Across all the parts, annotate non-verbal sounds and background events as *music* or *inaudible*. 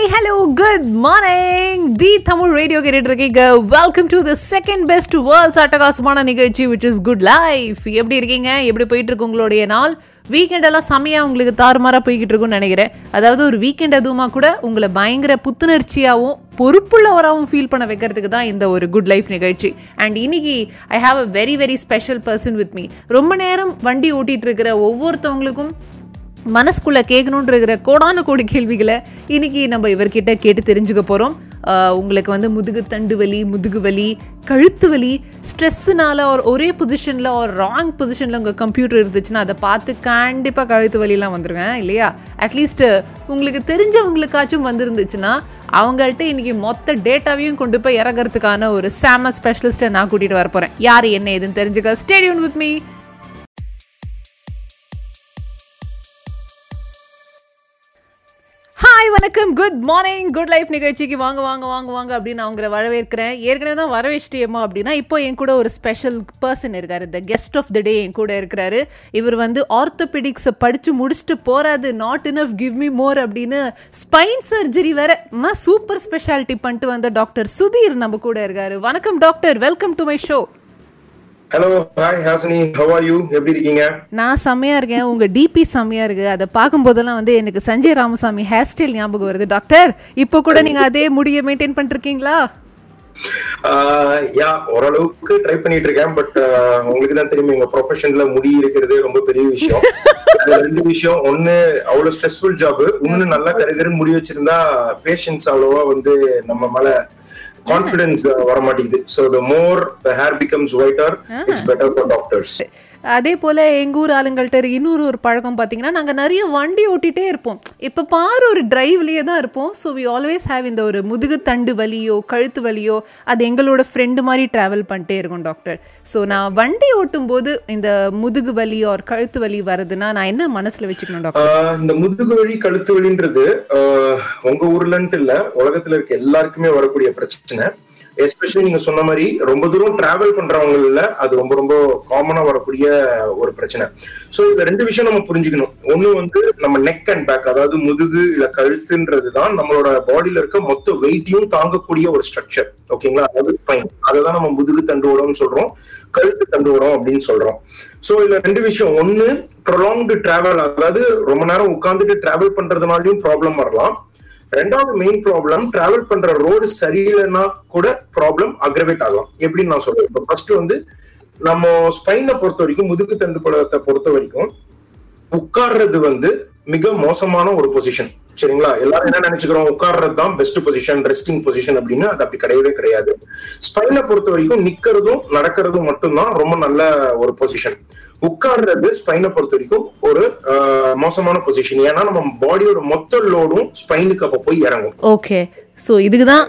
Hi hello good morning the Tamil radio கேட்டுட்டு இருக்கீங்க welcome to the second best worlds அட்டகாசமான நிகழ்ச்சி which is good life எப்படி இருக்கீங்க? எப்படி போயிட்டு இருக்கு உங்களுடைய நாள்? வீக்கெண்ட் எல்லாம் செமையா உங்களுக்கு தாறுமாறாக போய்கிட்டு இருக்கும்னு நினைக்கிறேன். அதாவது ஒரு வீக்கெண்ட் அதுவுமா கூட உங்களை பயங்கர புத்துணர்ச்சியாகவும் பொறுப்புள்ளவராகவும் ஃபீல் பண்ண வைக்கிறதுக்கு தான் இந்த ஒரு குட் லைஃப் நிகழ்ச்சி. அண்ட் இன்னைக்கு I have a very very special person with me ரொம்ப நேரம் வண்டி ஓட்டிட்டு இருக்கிற ஒவ்வொருத்தவங்களுக்கும் மனசுக்குள்ளே கேட்கணுன்ற கோடான கோடி கேள்விகளை இன்றைக்கி நம்ம இவர்கிட்ட கேட்டு தெரிஞ்சுக்க போகிறோம் உங்களுக்கு வந்து முதுகு தண்டு வலி முதுகு வலி கழுத்து வலி ஸ்ட்ரெஸ்ஸுனால ஒரு ஒரே பொசிஷனில் ஒரு ராங் பொசிஷனில் உங்கள் கம்ப்யூட்டர் இருந்துச்சுன்னா அதை பார்த்து கண்டிப்பாக கழுத்து வலிலாம் வந்துருங்க இல்லையா? அட்லீஸ்ட் உங்களுக்கு தெரிஞ்சவங்களுக்காச்சும் வந்திருந்துச்சுன்னா அவங்கள்ட்ட இன்னைக்கு மொத்த டேட்டாவையும் கொண்டு போய் இறங்குறதுக்கான ஒரு சாம ஸ்பெஷலிஸ்ட்டை நான் கூட்டிகிட்டு வர போகிறேன் யார் என்ன ஏதுன்னு தெரிஞ்சுக்க. ஸ்டேடியம் வித் மீ ஹாய் வணக்கம் குட் மார்னிங் குட் லைஃப் நிகழ்ச்சிக்கு வாங்க வாங்க வாங்க வாங்க அப்படின்னு அவங்கள வரவேற்கிறேன். ஏற்கனவே தான் வரவேச்சிட்டேமா அப்படின்னா இப்போ என் கூட ஒரு ஸ்பெஷல் பர்சன் இருக்காரு. த கெஸ்ட் ஆஃப் த டே என் கூட இருக்கிறாரு. இவர் வந்து ஆர்த்தோபெடிக்ஸை படித்து முடிச்சுட்டு போறாது not enough give me more அப்படின்னு ஸ்பைன் சர்ஜரி வேற சூப்பர் ஸ்பெஷாலிட்டி பண்ணிட்டு வந்த டாக்டர் சுதீர் நம்ம கூட இருக்காரு. வணக்கம் doctor welcome to my show hello hi Hasini how are you எப்படி இருக்கீங்க? நான் செம்மையா இருக்கேன். உங்க டிபி செம்மையா இருக்கு. அதை பார்க்கும்போதெல்லாம் வந்து எனக்கு சஞ்சய் ராமசாமி ஹேர் ஸ்டைல் ஞாபகம் வருது. டாக்டர் இப்போ கூட நீங்க அதே முடியை மெயின்டைன் பண்ணிருக்கீங்களா? யா ஓரளவுக்கு ட்ரை பண்ணிட்டு இருக்கேன். பட் உங்களுக்கு தான் தெரியும் எங்க ப்ரொஃபஷன்ல முடி இருக்கிறது ரொம்ப பெரிய விஷயம். ரெண்டு விஷயம் ஒண்ணு அவ்வளவு ஸ்ட்ரெஸ்ஃபுல் ஜாப் இன்னொன்னு நல்லா கருகருன்னு முடி வச்சிருந்தா பேஷன்ஸ் அவ்வளவா வந்து நம்ம மேல கான்பிடன்ஸ் வர மாட்டேங்குது so the more the hair becomes whiter it's better for doctors அதே போல எங்கள் ஊர் ஆளுங்கள்ட்ட இன்னொரு ஒரு பழக்கம் பாத்தீங்கன்னா நாங்க நிறைய வண்டி ஓட்டிட்டே இருப்போம். இப்போ பாரு ஒரு டிரைவ்லேயே தான் இருப்போம். ஸோ வி ஆல்வேஸ் ஹேவ் இந்த ஒரு முதுகு தண்டு வலியோ கழுத்து வலியோ அது எங்களோட ஃப்ரெண்டு மாதிரி ட்ராவல் பண்ணிட்டே இருக்கும் டாக்டர் ஸோ நான் வண்டி ஓட்டும் போது இந்த முதுகு வலி ஒரு கழுத்து வலி வருதுன்னா நான் என்ன மனசுல வச்சுக்கணும் டாக்டர் இந்த முதுகு வலி கழுத்து வலின்றது உங்க ஊர்லன்ட்டு இல்ல. உலகத்துல இருக்க எல்லாருக்குமே வரக்கூடிய பிரச்சனை. எஸ்பெஷலி நீங்க சொன்ன மாதிரி ரொம்ப தூரம் டிராவல் பண்றவங்கல அது ரொம்ப ரொம்ப காமனா வரக்கூடிய ஒரு பிரச்சனை. சோ இந்த ரெண்டு விஷயம் நம்ம புரிஞ்சுக்கணும். ஒண்ணு வந்து நம்ம நெக் அண்ட் பேக் அதாவது முதுகு இல்ல கழுத்துன்றது தான் நம்மளோட பாடியில இருக்க மொத்த வெயிட்டையும் தாங்கக்கூடிய ஒரு ஸ்ட்ரக்சர் ஓகேங்களா அதாவது ஸ்பைன் அததான் நம்ம முதுகு தண்டுவடம்னு சொல்றோம் கழுத்து தண்டுவடம் அப்படின்னு சொல்றோம். சோ இதுல ரெண்டு விஷயம். ஒண்ணு ப்ரொலாங்டு டிராவல் அதாவது ரொம்ப நேரம் உட்கார்ந்துட்டு டிராவல் பண்றதுனாலயும் ப்ராப்ளம் வரலாம். ரெண்டாவது மெயின் ப்ராப்ளம் டிராவல் பண்ற ரோடு சரியில்லைன்னா கூட ப்ராப்ளம் அக்ரவேட் ஆகலாம். எப்படின்னு நான் சொல்றேன். இப்போ ஃபர்ஸ்ட் வந்து நம்ம ஸ்பைனை பொறுத்த வரைக்கும் முதுகு தண்டு படத்தை பொறுத்த வரைக்கும் உட்கார்றது வந்து மிக மோசமான ஒரு பொசிஷன் சரிங்களா? எல்லாரும் என்ன நினைச்சுக்கிறோம்? உட்கார்றது தான் பெஸ்ட் பொசிஷன் ரெஸ்டிங் பொசிஷன் அப்படின்னு அது அப்படி கிடையவே கிடையாது. ஸ்பைனை பொறுத்த வரைக்கும் நிக்கிறதும் நடக்கிறதும் மட்டும்தான் ரொம்ப நல்ல ஒரு பொசிஷன் உட்கார்றது ஸ்பைனை பொறுத்த வரைக்கும் ஒரு மோசமான பொசிஷன் ஏன்னா நம்ம பாடியோட மொத்த லோடும் ஸ்பைனுக்கு அப்ப போய் இறங்கும். ஓகே சோ இதுக்குதான்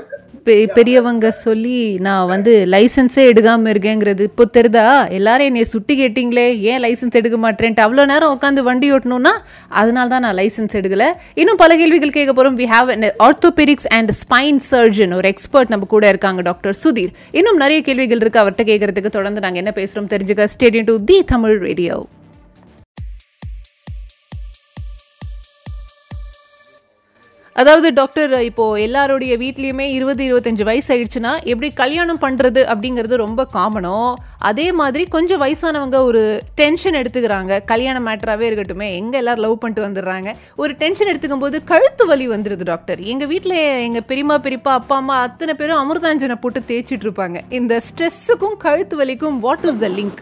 பெ பெரியவங்க சொல்லி நான் வந்து லைசன்ஸே எடுக்காமல் இருக்கேங்கிறது. இப்போ தெரிதா? எல்லாரும் என்னை சுட்டி கேட்டிங்களே ஏன் லைசன்ஸ் எடுக்க மாட்டேன்ட்டு? அவ்வளோ நேரம் உட்காந்து வண்டி ஓட்டணும்னா அதனால தான் நான் லைசன்ஸ் எடுக்கல. இன்னும் பல கேள்விகள் கேட்க போகிறோம் we have orthopaedics and spine surgeon ஒரு எக்ஸ்பர்ட் நம்ம கூட இருக்காங்க டாக்டர் சுதீர். இன்னும் நிறைய கேள்விகள் இருக்குது அவர்கிட்ட கேட்கறதுக்கு. தொடர்ந்து நாங்கள் என்ன பேசுகிறோம் தெரிஞ்சுக்க. Stadium to the Tamil radio அதாவது டாக்டர் இப்போ எல்லாருடைய வீட்லேயுமே இருபது இருபத்தஞ்சு வயசு ஆயிடுச்சுன்னா எப்படி கல்யாணம் பண்ணுறது அப்படிங்கிறது ரொம்ப காமனோ? அதே மாதிரி கொஞ்சம் வயசானவங்க ஒரு டென்ஷன் எடுத்துக்கிறாங்க. கல்யாண மேட்டராகவே இருக்கட்டுமே எங்கே எல்லாரும் லவ் பண்ணிட்டு வந்துடுறாங்க. ஒரு டென்ஷன் எடுத்துக்கும் போது கழுத்து வலி வந்துடுது டாக்டர் எங்கள் வீட்டில் எங்கள் பெரியமா பெரியப்பா அப்பா அம்மா அத்தனை பேரும் அமிர்தாஞ்சனை போட்டு தேய்ச்சிட்டு இருப்பாங்க. இந்த ஸ்ட்ரெஸ்ஸுக்கும் கழுத்து வலிக்கும் what is the link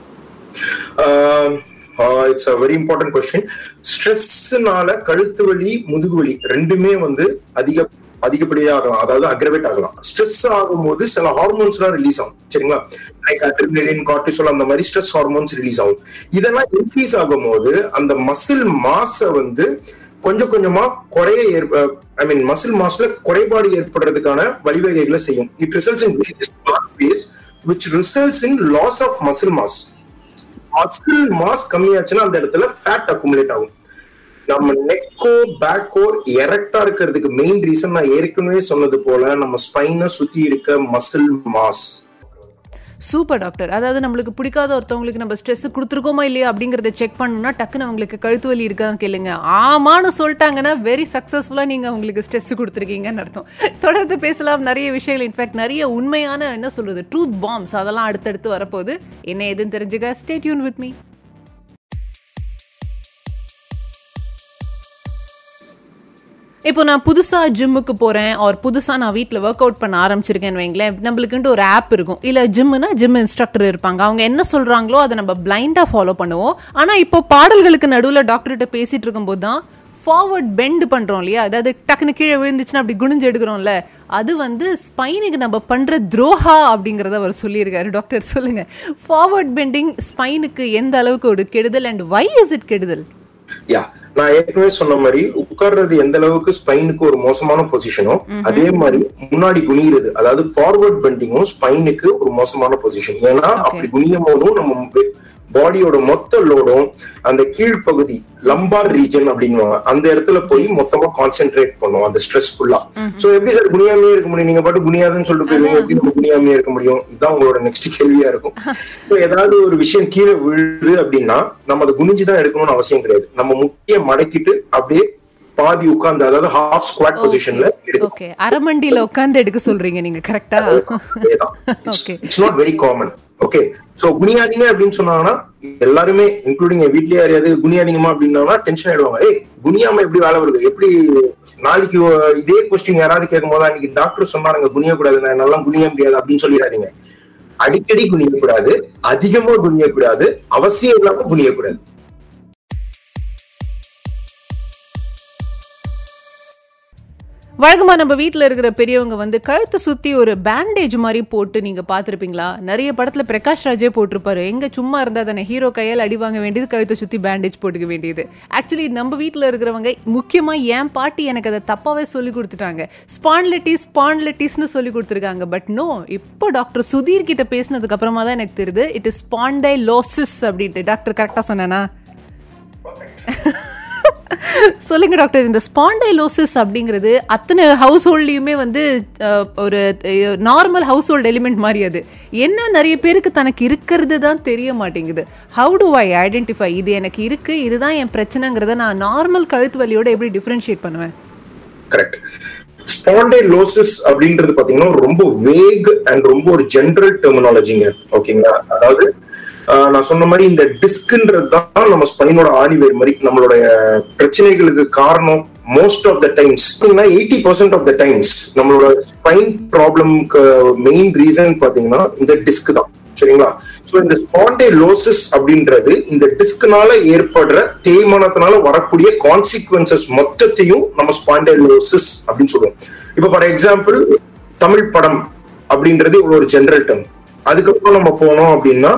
it's a very important question ஸ்ட்ரெஸ்னால கழுத்து வலி முதுகு வலி ரெண்டுமே வந்து அதிக அதிகப்படியாக ஆகலாம் அதாவது அக்ரவேட் ஆகலாம். ஸ்ட்ரெஸ் ஆகும்போது சில ஹார்மோன்ஸ்லாம் ரிலீஸ் ஆகும். சரிங்களா? லைக் அட்ரினலின் கார்டிசோல் அந்த மாதிரி ஸ்ட்ரெஸ் ஹார்மோன்ஸ் ரிலீஸ் ஆகும். இதெல்லாம் இன்க்ரீஸ் ஆகும்போது அந்த மசில் மாஸை வந்து கொஞ்சம் கொஞ்சமா குறைய ஏற்ப ஐ மீன் மசில் மாஸ்ல குறைபாடு ஏற்படுறதுக்கான வழிவகைகளை செய்யும். It results in ways which results in loss of muscle mass muscle mass கம்மியாச்சுன்னா அந்த இடத்துல ஃபேட் அக்குமுலேட் ஆகும். நம்ம நெக்கோ பேக்கோ எரக்டா இருக்கிறதுக்கு மெயின் ரீசன் நான் ஏற்கனவே சொன்னது போல நம்ம ஸ்பைனை சுத்தி இருக்க மசில் மாஸ் சூப்பர் டாக்டர். அதாவது நம்மளுக்கு பிடிக்காத ஒருத்தவங்களுக்கு நம்ம ஸ்ட்ரெஸ் கொடுத்துருக்கோமா இல்லையா அப்படிங்கிறத செக் பண்ணணும்னா டக்குன்னு அவங்களுக்கு கழுத்து வலி இருக்கான்னு கேளுங்க. ஆமான்னு சொல்லிட்டாங்கன்னா வெரி சக்ஸஸ்ஃபுல்லாக நீங்கள் அவங்களுக்கு ஸ்ட்ரெஸ் கொடுத்துருக்கீங்கன்னு அர்த்தம். தொடர்ந்து பேசலாம். நிறைய விஷயங்கள் இன்ஃபேக்ட் நிறைய உண்மையான என்ன சொல்கிறது ட்ரூத் பாம்ஸ் அதெல்லாம் அடுத்தடுத்து வரப்போகுது. என்ன எதுன்னு தெரிஞ்சுக்க. ஸ்டேட் யூன் வித் மீ இப்போ நான் புதுசாக ஜிம்முக்கு போகிறேன் ஒரு புதுசாக நான் வீட்டில் ஒர்க் அவுட் பண்ண ஆரம்பிச்சிருக்கேன்னு வைங்களேன் நம்மளுக்குன்ட்டு ஒரு ஆப் இருக்கும். இல்லை ஜிம்முனா ஜிம் இன்ஸ்ட்ரக்டர் இருப்பாங்க. அவங்க என்ன சொல்கிறாங்களோ அதை நம்ம பிளைண்டாக ஃபாலோ பண்ணுவோம். ஆனால் இப்போ பாடல்களுக்கு நடுவில் டாக்டர்கிட்ட பேசிகிட்டு இருக்கும்போது தான் ஃபார்வர்ட் பெண்ட் பண்ணுறோம் இல்லையா? அதாவது டக்குன்னு கீழே விழுந்துச்சுன்னா அப்படி குனிஞ்சு எடுக்கிறோம்ல. அது வந்து ஸ்பைனுக்கு நம்ம பண்ணுற துரோஹா அப்படிங்கிறத அவர் சொல்லியிருக்காரு. டாக்டர் சொல்லுங்கள் ஃபார்வர்ட் பெண்டிங் ஸ்பைனுக்கு எந்த அளவுக்கு ஒரு கெடுதல் அண்ட் வை இஸ் இட் கெடுதல்? யா நான் ஏற்கனவே சொன்ன மாதிரி உட்கார்றது எந்த அளவுக்கு ஸ்பைனுக்கு ஒரு மோசமான பொசிஷனோ அதே மாதிரி முன்னாடி குனிகிறது அதாவது ஃபார்வர்ட் பெண்டிங்கும் ஸ்பைனுக்கு ஒரு மோசமான பொசிஷன் ஏன்னா அப்படி குனியும் போதும் நம்ம பாடியோட மொத்த லோடும் அந்த கீழ்ப்பகுதி லம்பார் ரீஜன் அப்படின்வாங்க அந்த இடத்துல போய் மொத்தமா கான்சென்ட்ரேட் பண்ணும் அந்த ஸ்ட்ரெஸ் ஃபுல்லா சோ எப்படி சார் குனியாமே இருக்க முடியும்? நீங்க பாட்டு குனியாதுன்னு சொல்லிட்டு போயிருவீங்க. எப்படி நம்ம குனியாமே இருக்க முடியும்? இதுதான் உங்களோட நெக்ஸ்ட் கேள்வியா இருக்கும். *laughs* சோ ஏதாவது ஒரு விஷயம் கீழே விழுது அப்படின்னா நம்ம அதை குனிஞ்சுதான் எடுக்கணும்னு அவசியம் கிடையாது. நம்ம முக்கிய மடக்கிட்டு அப்படியே பாதி உட்கார்ந்து அதாவது ஹாஃப் ஸ்குவாட் பொசிஷன்ல ஓகே அரமண்டியில உட்கார்ந்து எடுக்க சொல்றீங்க நீங்க கரெக்டா அதேதான். *laughs* Okay. It's not very common okay so குனியாதீங்க அப்படின்னு சொன்னாங்கன்னா எல்லாருமே இன்க்ளூடிங் என் வீட்லயே யாரையாவது குனியாதீங்கமா அப்படின்னா டென்ஷன் ஆயிடுவாங்க. ஏய் குனியாம எப்படி வேலை வருது? எப்படி நாளைக்கு இதே கொஸ்டின் யாராவது கேட்கும் போது அன்னைக்கு டாக்டர் சொன்னாருங்க குனிய கூடாது நான் நல்லா குனிய முடியாது அப்படின்னு சொல்லிடாதீங்க. அடிக்கடி குனியக்கூடாது. அதிகமா குனியக்கூடாது. அவசியம் இல்லாம குனியக்கூடாது. வழக்கமாக நம்ம வீட்டில் இருக்கிற பெரியவங்க வந்து கழுத்தை சுற்றி ஒரு பேண்டேஜ் மாதிரி போட்டு நீங்கள் பார்த்துருப்பீங்களா? நிறைய படத்தில் பிரகாஷ் ராஜே போட்டிருப்பாரு. எங்கே சும்மா இருந்தால் தானே ஹீரோ கையால் அடி வாங்க வேண்டியது கழுத்தை சுற்றி பேண்டேஜ் போட்டுக்க வேண்டியது. ஆக்சுவலி நம்ம வீட்டில் இருக்கிறவங்க முக்கியமாக என் பாட்டி எனக்கு அதை தப்பாகவே சொல்லி கொடுத்துட்டாங்க. ஸ்பான்லெட்டிஸ் ஸ்பான்லெட்டிஸ்னு சொல்லி கொடுத்துருக்காங்க. பட் நோ இப்போ டாக்டர் சுதீர் கிட்ட பேசினதுக்கு அப்புறமா தான் எனக்கு தெரியுது. இட் இஸ் ஸ்பாண்டை லோசிஸ் அப்படின்ட்டு டாக்டர் கரெக்டாக சொன்னேனா? சொல்லுங்க டாக்டர். இந்த ஸ்பாண்டைலோசிஸ் அப்படிங்கிறது அத்தனை ஹவுஸ் ஹோல்ட்லையுமே வந்து ஒரு நார்மல் ஹவுஸ் ஹோல்ட் எலிமெண்ட் மாதிரி அது. என்ன நிறைய பேருக்கு தனக்கு இருக்கிறது தான் தெரிய மாட்டேங்குது. ஹவு டு ஐ ஐடென்டிஃபை இது எனக்கு இருக்கு இதுதான் என் பிரச்சனைங்கிறத நான் நார்மல் கழுத்து வலியோட எப்படி டிஃபரன்ஷியேட் பண்ணுவேன்? கரெக்ட் ஸ்பாண்டைலோசிஸ் அப்படின்றது பாத்தீங்கன்னா ரொம்ப வேக் அண்ட் ரொம்ப ஒரு ஜென்ரல் டெர்மினாலஜிங்க ஓகேங்களா அதாவது நான் சொன்ன மாதிரி இந்த டிஸ்க்ன்றது தான் நம்ம ஸ்பைனோட ஆணிவேர் மாதிரி நம்மளுடைய பிரச்சனைகளுக்கு காரணம் most of the times eighty percent of the times நம்மளோட ஸ்பைன் ப்ராப்ளம்க்கு மெயின் ரீசன் பாத்தீங்கன்னா இந்த டிஸ்க் தான். சரிங்களா? ஸோ இந்த ஸ்பாண்டைலோசிஸ் அப்படின்றது இந்த டிஸ்க்னால ஏற்படுற தேய்மானத்தினால வரக்கூடிய கான்சிக்வன்சஸ் மொத்தத்தையும் நம்ம ஸ்பாண்டைலோசிஸ் அப்படின்னு சொல்லுவோம். இப்போ ஃபார் எக்ஸாம்பிள் தமிழ் படம் அப்படின்றது ஒரு ஜென்ரல் டேர்ம் அதுக்கப்புறம் நம்ம போனோம் அப்படின்னா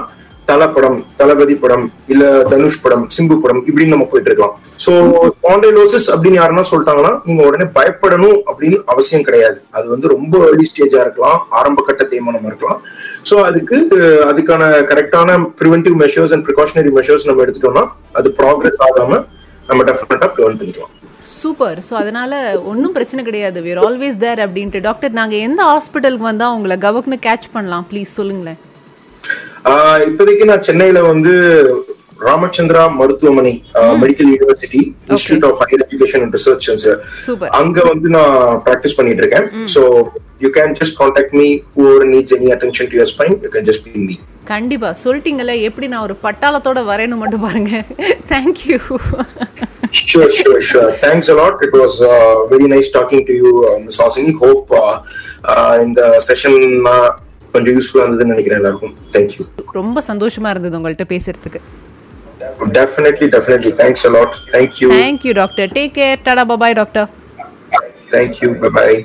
தல படம் தளபதி படம் இல்ல தனுஷ் படம் சிம்பு படம் இப்படின்னு நம்ம போயிட்டு இருக்கலாம். சோ ஸ்பாண்டைலோசிஸ் அப்படின்னு யாருன்னா சொல்லிட்டாங்கன்னா நீங்க உடனே பயப்படணும் அப்படின்னு அவசியம் கிடையாது. அது வந்து ரொம்ப ஏர்லி ஸ்டேஜா இருக்கலாம். ஆரம்ப கட்ட தேய்மானமா இருக்கலாம். சோ அதுக்கு அதுக்கான கரெக்டான preventive measures and precautionary measures நம்ம எடுத்துட்டோம்னா அது ப்ராக்ரஸ் ஆகாம நம்ம டெஃபினட்டா ப்ரிவென்ட் பண்ணிக்கலாம். சூப்பர் ஸோ அதனால ஒன்றும் பிரச்சனை கிடையாது. வேர் ஆல்வேஸ் தேர் அப்படின்ட்டு. டாக்டர் நாங்கள் எந்த ஹாஸ்பிட்டலுக்கு வந்தால் உங்களை கவக்னு கேட்ச் பண்ணலாம்? ப்ளீஸ் சொல்லுங்களேன். ஆஹ் இப்போதைக்கு நான் சென்னையில வந்து ராமச்சந்திரா மருத்துவமனை medical university institute of higher education and research அங்க வந்து நான் பிராக்டிஸ் பண்ணிட்டு இருக்கேன். So you can just contact me whoever needs any attention to your spine you can just me கண்டிப்பா. சொல்லிட்டீங்கல்ல எப்படி நான் ஒரு பட்டாளத்தோட வரேன்னு மட்டும் பாருங்க. Thank you Sure, sure, sure. Thanks a lot. It was uh, very nice talking to you, uh, Ms. Hasini. கொஞ்சம் யூஸ்ஃபுல்லா இருந்ததுன்னு நினைக்கிறேன் எல்லாருக்கும். தேங்க்யூ ரொம்ப சந்தோஷமா இருந்தது உங்கள்கிட்ட பேசுறதுக்கு. Definitely definitely thanks a lot thank you thank you doctor take care tata bye bye doctor thank you bye